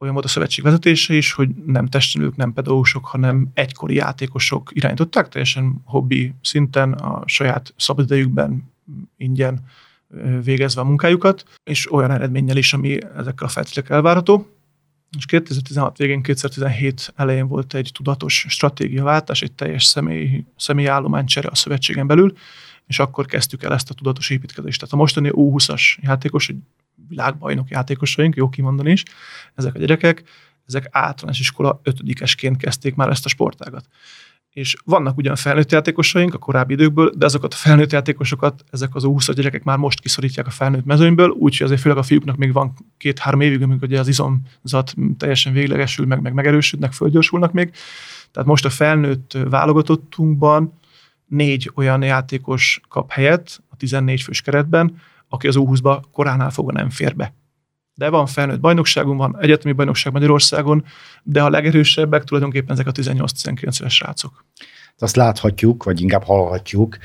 olyan volt a szövetség vezetése is, hogy nem testnők, nem pedagógusok, hanem egykori játékosok irányították, teljesen hobbi szinten, a saját szabadidejükben ingyen végezve a munkájukat, és olyan eredménnyel is, ami ezekkel a feltételekkel elvárható. És 2016 végén, 2017 elején volt egy tudatos stratégiaváltás, egy teljes személy, személyállománycsere a szövetségen belül, és akkor kezdtük el ezt a tudatos építkezést. Tehát a mostani U20-as játékos, egy világbajnok játékosaink, jó kimondani is, ezek a gyerekek, ezek általános iskola ötödikesként kezdték már ezt a sportágat. És vannak ugyan felnőtt játékosaink a korábbi időkből, de azokat a felnőtt játékosokat, ezek az 20 gyerekek már most kiszorítják a felnőtt mezőnyből, úgyhogy azért főleg a fiúknak még van két-három évig, amikor ugye az izomzat teljesen véglegesül, meg, meg megerősödnek, fölgyorsulnak még. Tehát most a felnőtt válogatottunkban négy olyan játékos kap helyet a 14 fős keretben, aki az U20-ba koránál fogva nem fér be. De van felnőtt bajnokságunk, van egyetemi bajnokság Magyarországon, de a legerősebbek tulajdonképpen ezek a 18-19 éves srácok. Azt láthatjuk, vagy inkább hallhatjuk,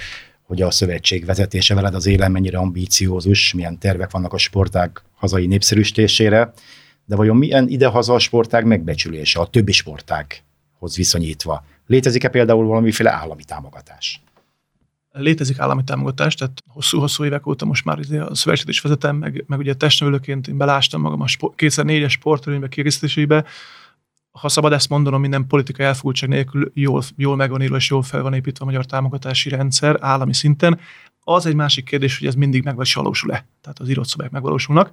hogy a szövetség vezetése veled az élen mennyire ambíciózus, milyen tervek vannak a sportág hazai népszerűsítésére, de vajon milyen idehaza a sportág megbecsülése a többi sportághoz viszonyítva? Létezik-e például valamiféle állami támogatás? Létezik állami támogatás, tehát hosszú-hosszú évek óta most már a szövetséget is vezetem, meg, meg ugye testnövőként én belástam magam a sport, 2004-es sportörvénybe kiegészítésébe. Ha szabad ezt mondanom, minden politikai elfogultság nélkül jól, jól megvan írva és jól fel van építve a magyar támogatási rendszer állami szinten. Az egy másik kérdés, hogy ez mindig megvalósul-e, tehát az írott szobák megvalósulnak.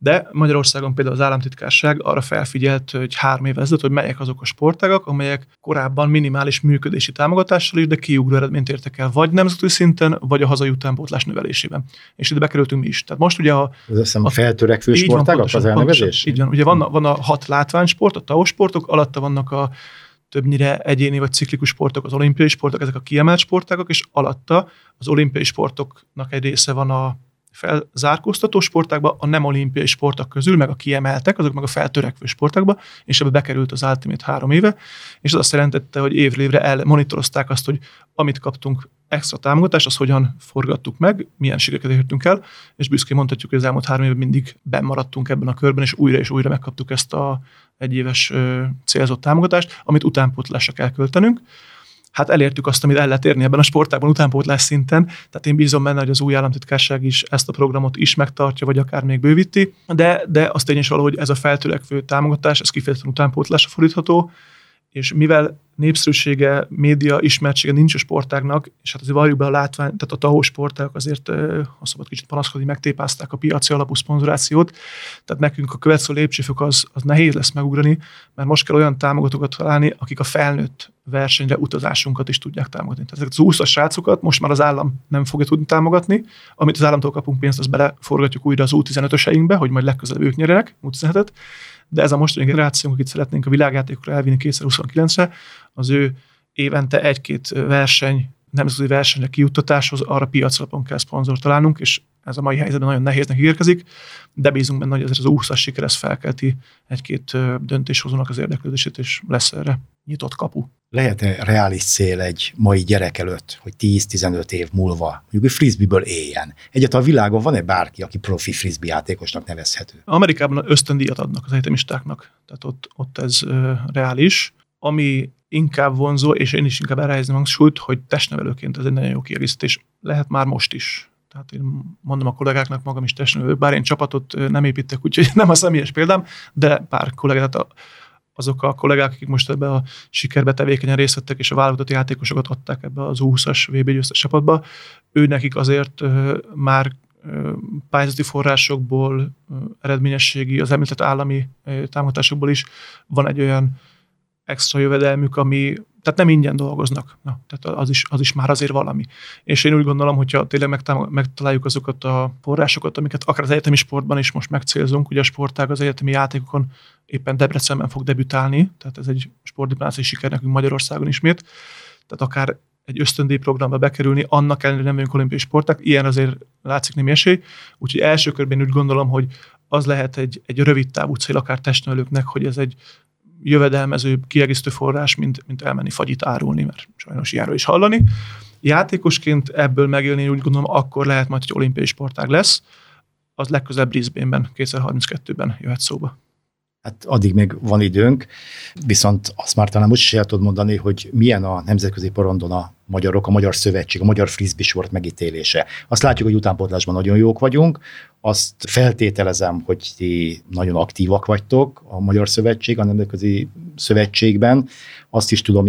De Magyarországon például az államtitkárság arra felfigyelt, hogy három éve ezelőtt, hogy melyek azok a sportágak, amelyek korábban minimális működési támogatással is, de kiugró eredményt értek el, vagy nemzeti szinten, vagy a hazai utánpótlás növelésében. És ide bekerültünk mi is. Tehát most ugye a, Ez a, a feltörekvő sportágak az elnevezés? Így van. Ugye van van a hat látványsport, a TAO sportok, alatta vannak a többnyire egyéni vagy ciklikus sportok, az olimpiai sportok, ezek a kiemelt sportágok, és alatta az olimpiai sportoknak egy része van a felzárkóztató sportákba, a nem olimpiai sportok közül, meg a kiemeltek, azok meg a feltörekvő sportákba, és ebbe bekerült az Ultimate három éve, és az azt jelentette, hogy évről évre elmonitorozták azt, hogy amit kaptunk extra támogatást, azt hogyan forgattuk meg, milyen sikereket értünk el, és büszkén mondhatjuk, hogy az elmúlt három évben mindig bemaradtunk ebben a körben, és újra és újra megkaptuk ezt a egyéves célzott támogatást, amit utánpótlásra kell költenünk hát elértük azt, amit el lehet érni ebben a sportában utánpótlás szinten. Tehát én bízom benne, hogy az új államtitkárság is ezt a programot is megtartja, vagy akár még bővíti, de, de azt tényleg valahogy ez a feltörekvő támogatás, ez kifejezetten utánpótlásra fordítható, és mivel népszerűsége, média ismertsége nincs a sportágnak, és hát azért valljuk be a látvány, tehát a tahó sportág azért, ha szabad kicsit panaszkodni, megtépázták a piaci alapú szponzorációt, tehát nekünk a következő lépcsőfok az, az nehéz lesz megugrani, mert most kell olyan támogatókat találni, akik a felnőtt versenyre utazásunkat is tudják támogatni. Tehát ezeket az úszas srácokat most már az állam nem fogja tudni támogatni, amit az államtól kapunk pénzt, azt beleforgatjuk újra az U15-öseinkbe, hogy majd legközelebb ők nyerjenek, U17-et, de ez a mostani generáció, akit szeretnénk a világjátékokra elvinni 2029-re, az ő évente egy-két verseny, nemzetközi versenyre kijuttatáshoz arra piacalapon kell szponzort találnunk, és ez a mai helyzetben nagyon nehéznek ígérkezik, de bízunk benne, hogy ez az úszás siker ez felkelti egy-két döntéshozónak az érdeklődését, és lesz erre nyitott kapu. Lehet-e reális cél egy mai gyerek előtt, hogy 10-15 év múlva mondjuk egy frisbee-ből éljen? Egyáltalán a világon van-e bárki, aki profi frisbee játékosnak nevezhető? Amerikában ösztöndíjat adnak az egyetemistáknak, tehát ott, ott ez ö, reális. Ami inkább vonzó, és én is inkább elhelyezném hangsúlyt, hogy testnevelőként ez egy nagyon jó kiegészítés. Lehet már most is. Tehát én mondom a kollégáknak, magam is testnevelő, bár én csapatot nem építek, úgyhogy nem a személyes példám, de pár kollégát, a, azok a kollégák, akik most ebbe a sikerbe tevékenyen részt vettek, és a válogatott játékosokat adták ebbe az 20-as VB győztes csapatba, ő nekik azért már pályázati forrásokból, eredményességi, az említett állami támogatásokból is van egy olyan extra jövedelmük, ami, tehát nem ingyen dolgoznak. Na, tehát az is, az is már azért valami. És én úgy gondolom, hogyha tényleg megtaláljuk azokat a forrásokat, amiket akár az egyetemi sportban is most megcélzunk, ugye a sportág az egyetemi játékokon éppen Debrecenben fog debütálni, tehát ez egy sportdiplomáciai siker nekünk Magyarországon ismét, tehát akár egy ösztöndíj programba bekerülni, annak ellenére nem vagyunk olimpiai sporták, ilyen azért látszik nem esély. Úgyhogy első körben úgy gondolom, hogy az lehet egy, egy rövid távú cél akár testnőlőknek, hogy ez egy jövedelmező, kiegészítő forrás, mint, mint elmenni fagyit árulni, mert sajnos ilyenről is hallani. Játékosként ebből megélni úgy gondolom, akkor lehet majd, hogy olimpiai sportág lesz, az legközelebb Brisbane-ben, 2032-ben jöhet szóba. Hát addig még van időnk, viszont azt már talán most is el tudod mondani, hogy milyen a nemzetközi porondon a magyarok, a Magyar Szövetség, a Magyar Frisbee sport megítélése. Azt látjuk, hogy utánpótlásban nagyon jók vagyunk, azt feltételezem, hogy ti nagyon aktívak vagytok a Magyar Szövetség, a Nemzetközi Szövetségben. Azt is tudom,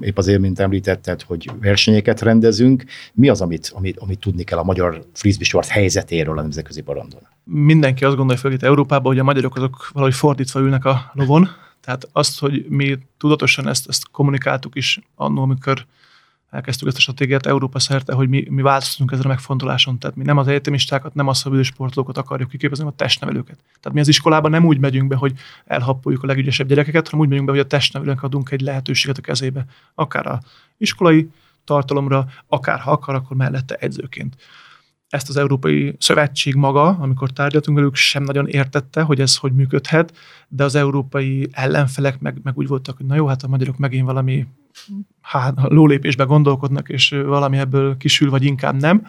épp azért, mint említetted, hogy versenyeket rendezünk. Mi az, amit, amit, amit tudni kell a magyar frisbee sport helyzetéről a nemzetközi barandon? Mindenki azt gondolja föl itt Európában, hogy a magyarok azok valahogy fordítva ülnek a lovon. Tehát azt, hogy mi tudatosan ezt, ezt kommunikáltuk is annól, amikor elkezdtük ezt a stratégiát Európa szerte, hogy mi, mi változtunk ezen a megfontoláson. Tehát mi nem az egyetemistákat, nem a szabadidős sportolókat akarjuk kiképezni, hanem a testnevelőket. Tehát mi az iskolában nem úgy megyünk be, hogy elhappoljuk a legügyesebb gyerekeket, hanem úgy megyünk be, hogy a testnevelőnek adunk egy lehetőséget a kezébe. Akár a iskolai tartalomra, akár ha akar, akkor mellette edzőként. Ezt az Európai Szövetség maga, amikor tárgyaltunk velük, sem nagyon értette, hogy ez hogy működhet, de az európai ellenfelek meg, meg úgy voltak, hogy na jó, hát a magyarok megint valami hát, lólépésbe gondolkodnak, és valami ebből kisül, vagy inkább nem.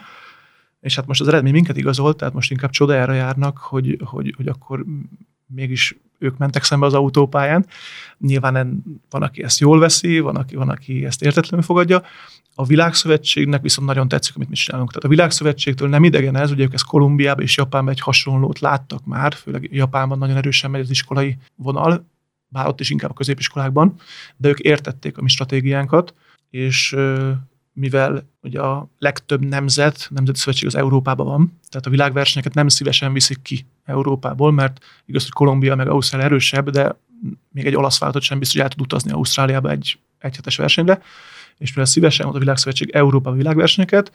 És hát most az eredmény minket igazolt, tehát most inkább csodájára járnak, hogy, hogy, hogy akkor mégis ők mentek szembe az autópályán. Nyilván van, aki ezt jól veszi, van, aki, van, aki ezt értetlenül fogadja. A Világszövetségnek viszont nagyon tetszik, amit mi csinálunk. Tehát a Világszövetségtől nem idegen ez, ugye ők ezt Kolumbiában és Japánban egy hasonlót láttak már, főleg Japánban nagyon erősen megy az iskolai vonal, bár ott is inkább a középiskolákban, de ők értették a mi stratégiánkat, és mivel ugye a legtöbb nemzet, nemzeti szövetség az Európában van, tehát a világversenyeket nem szívesen viszik ki Európából, mert igaz, hogy Kolumbia meg Ausztrália erősebb, de még egy olasz vállalatot sem biztos, hogy el tud utazni Ausztráliába egy egyhetes versenyre, és mivel szívesen volt a Világszövetség Európa világversenyeket,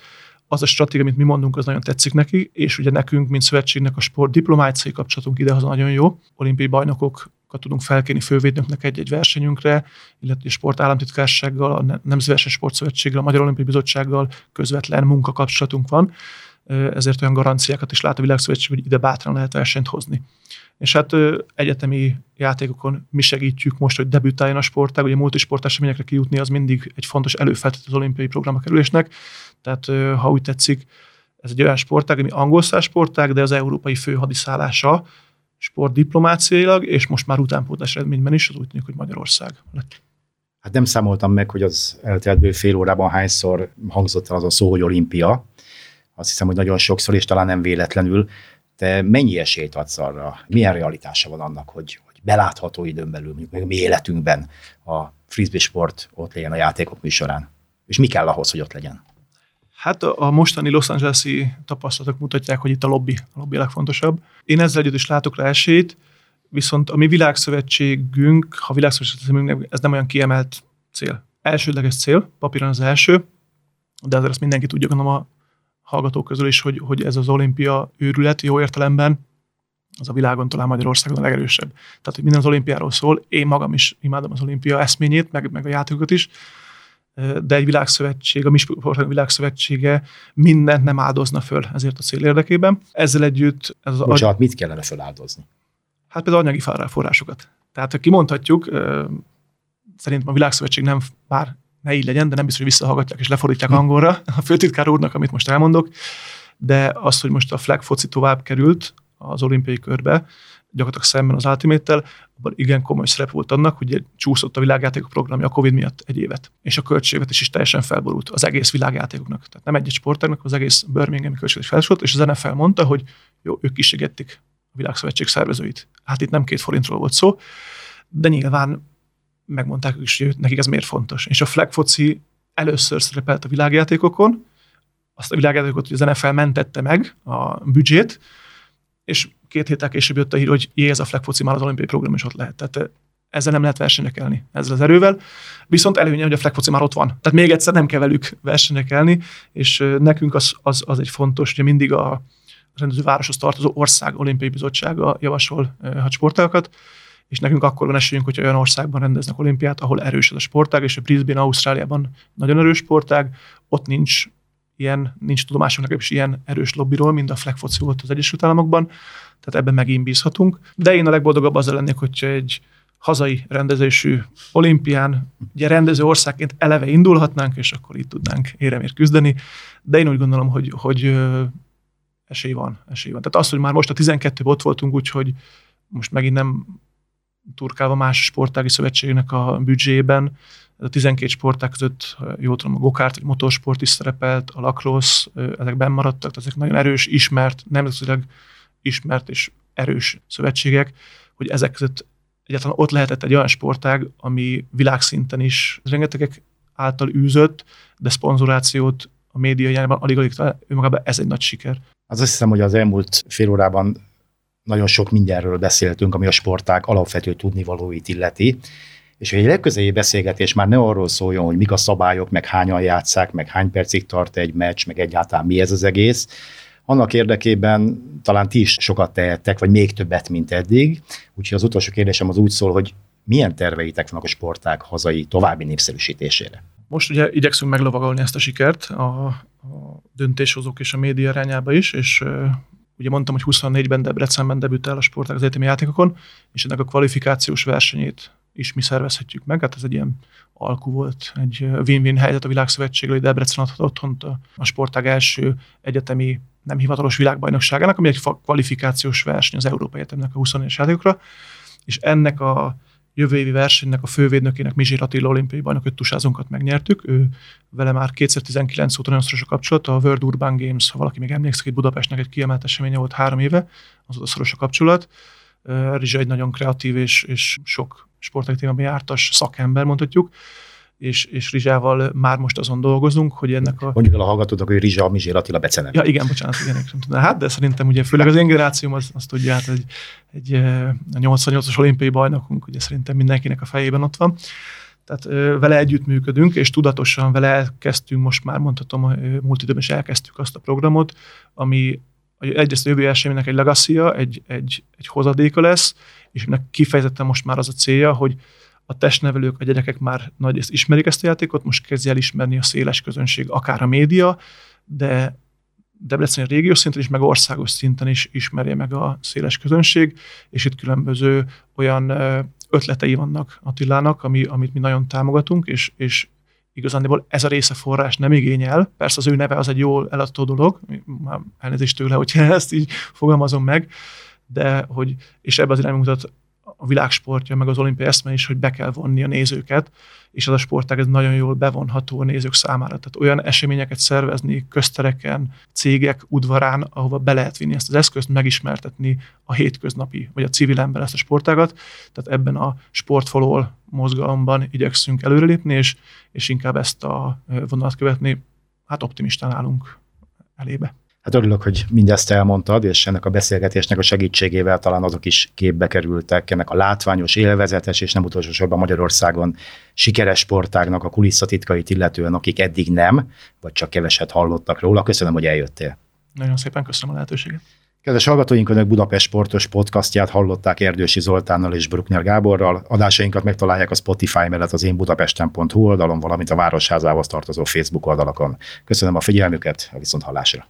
az a stratégia, amit mi mondunk, az nagyon tetszik neki, és ugye nekünk, mint szövetségnek a sport diplomáciai kapcsolatunk idehoz nagyon jó. Olimpiai bajnokok tudunk felkérni fővédnöknek egy-egy versenyünkre, illetve a sport államtitkársággal, a Nemzeti Sportszövetséggel, a Magyar Olimpiai Bizottsággal közvetlen munkakapcsolatunk van, ezért olyan garanciákat is lát a Világszövetség, hogy ide bátran lehet versenyt hozni. És hát egyetemi játékokon mi segítjük most, hogy debütáljon a sportág, ugye multisporteseményekre kijutni az mindig egy fontos előfeltétel az olimpiai programok kerülésnek, tehát ha úgy tetszik, ez egy olyan sportág, ami angol sportág, de az európai főhadiszállása, sportdiplomáciailag, és most már utánpótlás eredményben is, az úgy tűnik, hogy Magyarország lett. Hát nem számoltam meg, hogy az eltelt fél órában hányszor hangzott el az a szó, hogy olimpia. Azt hiszem, hogy nagyon sokszor, és talán nem véletlenül. Te mennyi esélyt adsz arra? Milyen realitása van annak, hogy, hogy belátható időn belül, mondjuk még a mi életünkben a frisbee sport ott legyen a játékok műsorán? És mi kell ahhoz, hogy ott legyen? Hát a mostani Los Angeles-i tapasztalatok mutatják, hogy itt a lobby, a lobby a legfontosabb. Én ezzel együtt is látok rá esélyt, viszont a mi világszövetségünk, ha világszövetségünk, ez nem olyan kiemelt cél. Elsődleges cél, papíron az első, de azért azt mindenki tudja, gondolom a hallgatók közül is, hogy, hogy ez az olimpia őrület jó értelemben, az a világon talán Magyarországon a legerősebb. Tehát, hogy minden az olimpiáról szól, én magam is imádom az olimpia eszményét, meg, meg a játékokat is, de egy világszövetség, a mi sportág világszövetsége mindent nem áldozna föl ezért a cél érdekében. Ezzel együtt... Ez az Bocsánat, agy... mit kellene feláldozni? Hát például anyagi forrásokat. Tehát kimondhatjuk, szerintem a világszövetség nem, bár ne így legyen, de nem biztos, hogy visszahallgatják és lefordítják angolra a főtitkár úrnak, amit most elmondok, de az, hogy most a flag foci tovább került az olimpiai körbe, gyakorlatilag szemben az ultimate abban igen komoly szerep volt annak, hogy csúszott a világjátékok programja a Covid miatt egy évet, és a költségvetés is teljesen felborult az egész világjátékoknak. Tehát nem egy-egy sportágnak, az egész Birmingham költségvetés felsorolt, és az NFL mondta, hogy jó, ők kísérgették a világszövetség szervezőit. Hát itt nem két forintról volt szó, de nyilván megmondták is, hogy nekik ez miért fontos. És a flag foci először szerepelt a világjátékokon, azt a világjátékot, az NFL mentette meg a büdzsét, és két héttel később jött a hír, hogy jé, ez a flag foci már az olimpiai program is ott lehet. Tehát ezzel nem lehet versenyekelni, ezzel az erővel. Viszont előnye, hogy a flag foci már ott van. Tehát még egyszer nem kell velük versenyekelni, és nekünk az, az, az egy fontos, hogy mindig a rendező városhoz tartozó ország olimpiai bizottsága javasol hat sportágakat, és nekünk akkor van esélyünk, hogy olyan országban rendeznek olimpiát, ahol erős a sportág, és a Brisbane, Ausztráliában nagyon erős sportág, ott nincs ilyen, nincs tudomásunk is ilyen erős lobbyról, mint a flag foci volt az Egyesült Államokban, tehát ebben megint bízhatunk. De én a legboldogabb azzal lennék, hogyha egy hazai rendezésű olimpián, ugye rendező országként eleve indulhatnánk, és akkor itt tudnánk éremért küzdeni, de én úgy gondolom, hogy, hogy esély van, esély van. Tehát az, hogy már most a 12 ott voltunk, úgyhogy most megint nem turkálva más sportági szövetségnek a büdzsében. A 12 sporták között, jól tudom, a gokárt vagy motorsport is szerepelt, a lacrosse, ezek maradtak, ezek nagyon erős, ismert, nemzetileg ismert és erős szövetségek, hogy ezek között egyáltalán ott lehetett egy olyan sportág, ami világszinten is rengetegek által űzött, de szponzorációt a média irányában alig-alig önmagában ez egy nagy siker. Az azt hiszem, hogy az elmúlt fél órában nagyon sok mindenről beszéltünk, ami a sporták alapvető tudnivalóit illeti, és hogy egy legközelebbi beszélgetés már ne arról szóljon, hogy mik a szabályok, meg hányan játszák, meg hány percig tart egy meccs, meg egyáltalán mi ez az egész. Annak érdekében talán ti is sokat tehettek, vagy még többet, mint eddig. Úgyhogy az utolsó kérdésem az úgy szól, hogy milyen terveitek vannak a sporták hazai további népszerűsítésére? Most ugye igyekszünk meglovagolni ezt a sikert a, a döntéshozók és a média irányába is, és Ugye mondtam, hogy 24-ben Debrecenben debütál a sportág az egyetemi játékokon, és ennek a kvalifikációs versenyét is mi szervezhetjük meg. Hát ez egy ilyen alkú volt, egy win-win helyzet a világszövetség, hogy Debrecen adhat otthont a, sportág első egyetemi nem hivatalos világbajnokságának, ami egy kvalifikációs verseny az Európai Egyetemnek a 24 es játékokra, és ennek a jövő évi versenynek a fővédnökének, Mizsir Attila olimpiai bajnok öttusázunkat megnyertük. Ő vele már 2019 óta nagyon szoros a kapcsolat. A World Urban Games, ha valaki még emlékszik, itt Budapestnek egy kiemelt eseménye volt három éve, azóta szoros a kapcsolat. Rizsa egy nagyon kreatív és, és sok sportági témában jártas szakember, mondhatjuk és, és Rizsával már most azon dolgozunk, hogy ennek a... Mondjuk el a hallgatóknak, hogy Rizsa Mizsér Attila beceneve. Ja, igen, bocsánat, igen, nem tudom. Hát, de szerintem ugye főleg az én generációm az, azt tudja, hát egy, egy, egy 88-as olimpiai bajnokunk, ugye szerintem mindenkinek a fejében ott van. Tehát ö, vele együttműködünk, és tudatosan vele elkezdtünk, most már mondhatom, múlt időben is elkezdtük azt a programot, ami egyrészt a jövő eseménynek egy legacy egy, egy, egy hozadéka lesz, és ennek kifejezetten most már az a célja, hogy a testnevelők, a gyerekek már nagy ezt ismerik ezt a játékot, most kezdi el ismerni a széles közönség, akár a média, de Debrecen régiós szinten is, meg országos szinten is ismerje meg a széles közönség, és itt különböző olyan ötletei vannak Attilának, ami, amit mi nagyon támogatunk, és, és igazándiból ez a része forrás nem igényel. Persze az ő neve az egy jól eladható dolog, már elnézést tőle, hogyha ezt így fogalmazom meg, de hogy, és ebbe az irányba mutat a világsportja, meg az olimpiai eszme is, hogy be kell vonni a nézőket, és ez a sportág ez nagyon jól bevonható a nézők számára. Tehát olyan eseményeket szervezni köztereken, cégek udvarán, ahova be lehet vinni ezt az eszközt, megismertetni a hétköznapi, vagy a civil ember ezt a sportágat. Tehát ebben a sportfolól mozgalomban igyekszünk előrelépni, és, és inkább ezt a vonalat követni. Hát optimistán állunk elébe. Hát örülök, hogy mindezt elmondtad, és ennek a beszélgetésnek a segítségével talán azok is képbe kerültek, ennek a látványos, élvezetes, és nem utolsó sorban Magyarországon sikeres sportágnak a kulisszatitkait illetően, akik eddig nem, vagy csak keveset hallottak róla. Köszönöm, hogy eljöttél. Nagyon szépen köszönöm a lehetőséget. Kedves hallgatóink, Önök Budapest Sportos podcastját hallották Erdősi Zoltánnal és Bruckner Gáborral. Adásainkat megtalálják a Spotify mellett az én budapesten.hu oldalon, valamint a Városházához tartozó Facebook oldalakon. Köszönöm a figyelmüket, a viszont hallásra.